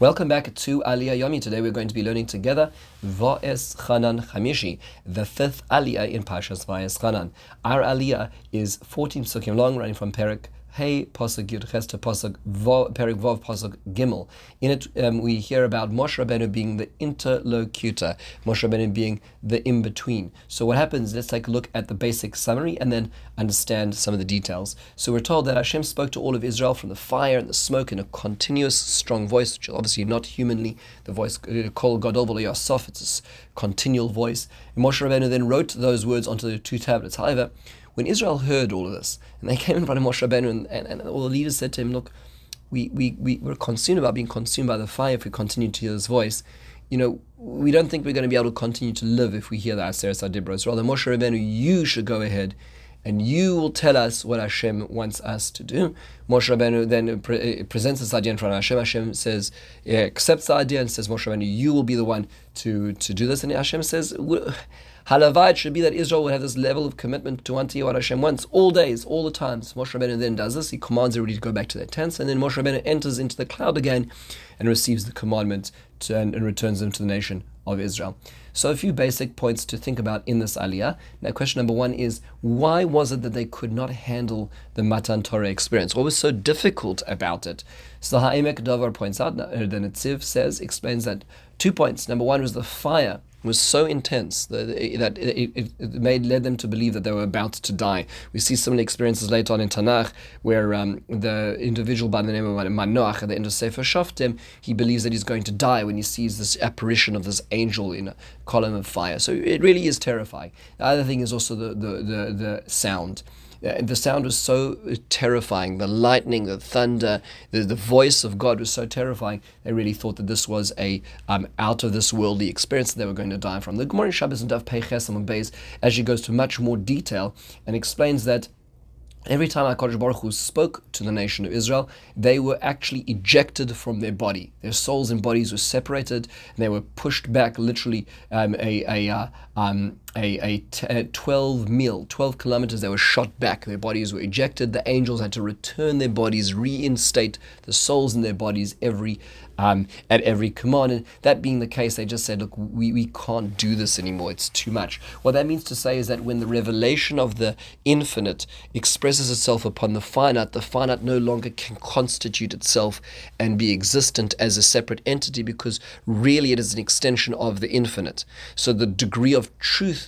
Welcome back to Aliyah Yomi. Today we're going to be learning together Va'es Chanan Hamishi, the fifth Aliyah in Pashas Va'es Chanan. Our Aliyah is 14 psukim long, running from Perek Hey Pasuk Yud Ches to Pasuk Perek Vav Pasuk Gimel. In it, um, we hear about Moshe Rabbeinu being the interlocutor, Moshe Rabbeinu being the in between. So what happens? Let's take a look at the basic summary and then understand some of the details. So we're told that Hashem spoke to all of Israel from the fire and the smoke in a continuous, strong voice, which is obviously not humanly. The voice called uh, Gadol Yosef. It's a continual voice. And Moshe Rabbeinu then wrote those words onto the two tablets. However, when Israel heard all of this, and they came in front of Moshe Rabbeinu, and, and, and all the leaders said to him, Look, we, we, we, we're consumed about being consumed by the fire if we continue to hear his voice. You know, we don't think we're going to be able to continue to live if we hear the Aseret HaDibros. Rather, Moshe Rabbeinu, you should go ahead and you will tell us what Hashem wants us to do. Moshe Rabbeinu then pre- eh, presents this idea in front of Hashem. Hashem says, yeah, accepts the idea and says, Moshe Rabbeinu, you will be the one to, to do this. And Hashem says, Halavai should be that Israel would have this level of commitment to want to what Hashem wants all days, all the times. Moshe Rabbeinu then does this. He commands everybody to go back to their tents, and then Moshe Rabbeinu enters into the cloud again and receives the commandment to, and, and returns them to the nation of Israel. So a few basic points to think about in this aliyah. Now, question number one is why was it that they could not handle the Matan Torah experience? What was so difficult about it? So Ha'amek Davar points out, uh, the Netziv says, explains that two points. Number one was the fire was so intense that, that it, it, made led them to believe that they were about to die. We see similar experiences later on in Tanakh where um, the individual by the name of Manoach at the end of Sefer Shoftim, he believes that he's going to die when he sees this apparition of this angel in a column of fire. So it really is terrifying. The other thing is also the, the, the, the sound. Uh, the sound was so terrifying. The lightning, the thunder, the, the voice of God was so terrifying. They really thought that this was a um, out of this worldly experience that they were going to die from. The Gemara Shabbos and Daf Peiches and Beis actually goes to much more detail and explains that Every time HaKadosh Baruch Hu spoke to the nation of Israel, they were actually ejected from their body. Their souls and bodies were separated, and they were pushed back literally um, a, a, uh, um, a, a, t- a 12 mil, 12 kilometers, they were shot back. Their bodies were ejected. The angels had to return their bodies, reinstate the souls in their bodies every um, at every command. And that being the case, they just said, look, we, we can't do this anymore. It's too much. What that means to say is that when the revelation of the infinite expresses itself upon the finite, the finite no longer can constitute itself and be existent as a separate entity because really it is an extension of the infinite. So the degree of truth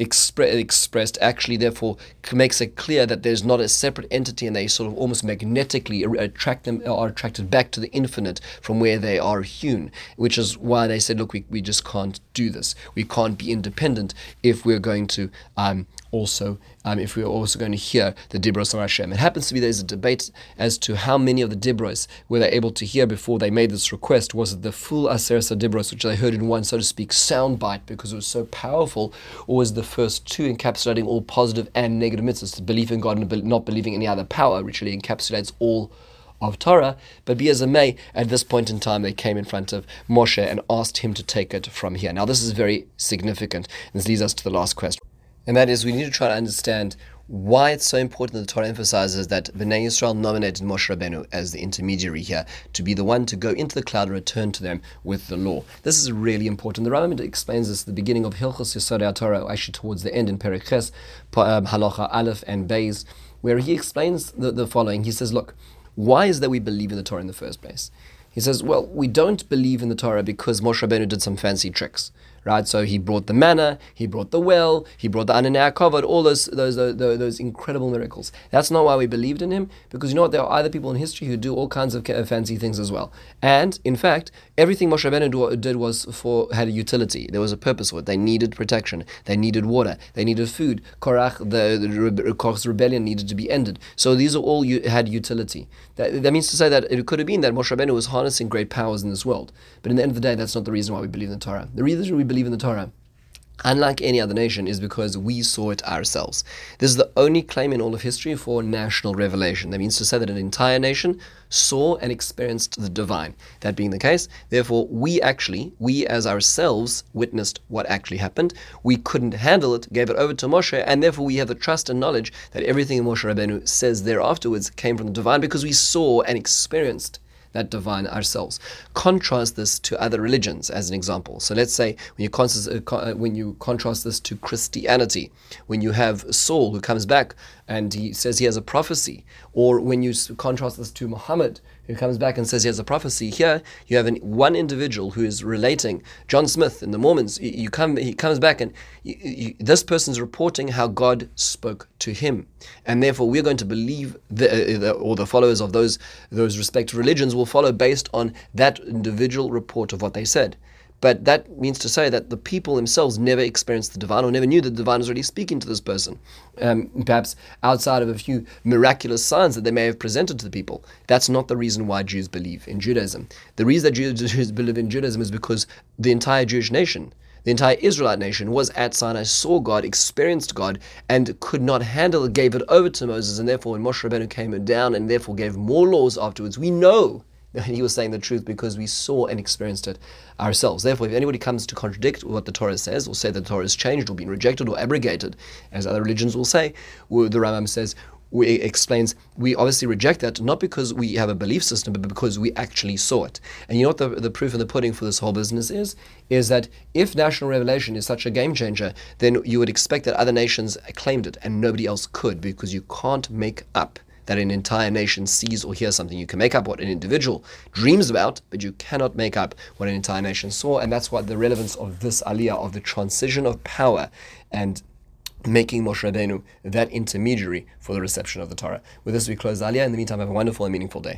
expre- expressed actually therefore makes it clear that there's not a separate entity and they sort of almost magnetically attract them are attracted back to the infinite from where they are hewn which is why they said look we, we just can't do this we can't be independent if we're going to um, also um, if we are also going to hear the Dibros of Hashem. It happens to be there's a debate as to how many of the Dibros were they able to hear before they made this request. Was it the full Aseret Dibros, which they heard in one, so to speak, soundbite because it was so powerful, or was the first two encapsulating all positive and negative mitzvahs? The belief in God and not believing any other power, which really encapsulates all of Torah, but be as it may, at this point in time, they came in front of Moshe and asked him to take it from here. Now, this is very significant. This leads us to the last question and that is we need to try to understand why it's so important that the Torah emphasizes that Bnei Yisrael nominated Moshe Rabbeinu as the intermediary here to be the one to go into the cloud and return to them with the law. This is really important. The Rambam explains this at the beginning of Hilchos Yesodei Torah, actually towards the end in Perek Ches, um, Halacha Aleph and Beis, where he explains the, the following. He says, look, why is that we believe in the Torah in the first place? He says, well, we don't believe in the Torah because Moshe Rabbeinu did some fancy tricks right? So he brought the manna, he brought the well, he brought the Ananei HaKavod, all those, those, those, those incredible miracles. That's not why we believed in him, because you know what? There are other people in history who do all kinds of uh, fancy things as well. And in fact, everything Moshe Rabbeinu did was for had a utility. There was a purpose for it. They needed protection. They needed water. They needed food. Korach, the, the Korach's rebellion needed to be ended. So these are all had utility. That, that means to say that it could have been that Moshe Rabbeinu was harnessing great powers in this world. But in the end of the day, that's not the reason why we believe in the Torah. The reason we believe in the Torah unlike any other nation, is because we saw it ourselves. This is the only claim in all of history for national revelation. That means to say that an entire nation saw and experienced the divine. That being the case, therefore, we actually, we as ourselves, witnessed what actually happened. We couldn't handle it, gave it over to Moshe, and therefore we have the trust and knowledge that everything Moshe Rabbeinu says there afterwards came from the divine because we saw and experienced that divine ourselves. Contrast this to other religions as an example. So let's say when you, contrast, uh, uh, when you contrast this to Christianity, when you have Saul who comes back and he says he has a prophecy, or when you contrast this to Muhammad who comes back and says he has a prophecy. Here you have an, one individual who is relating. John Smith in the Mormons. You, you come, he comes back and you, you, this person's reporting how God spoke to him, and therefore we're going to believe the, uh, the, or the followers of those those respective religions will follow based on that individual report of what they said. But that means to say that the people themselves never experienced the divine or never knew that the divine was really speaking to this person. Um, perhaps outside of a few miraculous signs that they may have presented to the people. That's not the reason why Jews believe in Judaism. The reason that Jews believe in Judaism is because the entire Jewish nation the entire Israelite nation was at Sinai, saw God, experienced God, and could not handle it, gave it over to Moses, and therefore when Moshe Rabbeinu came down and therefore gave more laws afterwards, we know he was saying the truth because we saw and experienced it ourselves. Therefore, if anybody comes to contradict what the Torah says, or say that the Torah has changed or been rejected or abrogated, as other religions will say, the Rambam says, we explains we obviously reject that not because we have a belief system, but because we actually saw it. And you know what the, the proof in the pudding for this whole business is? Is that if national revelation is such a game changer, then you would expect that other nations claimed it and nobody else could because you can't make up that an entire nation sees or hears something. You can make up what an individual dreams about, but you cannot make up what an entire nation saw. And that's what the relevance of this aliyah, of the transition of power and making Moshe Rabbeinu that intermediary for the reception of the Torah. With this, we close aliyah. In the meantime, have a wonderful and meaningful day.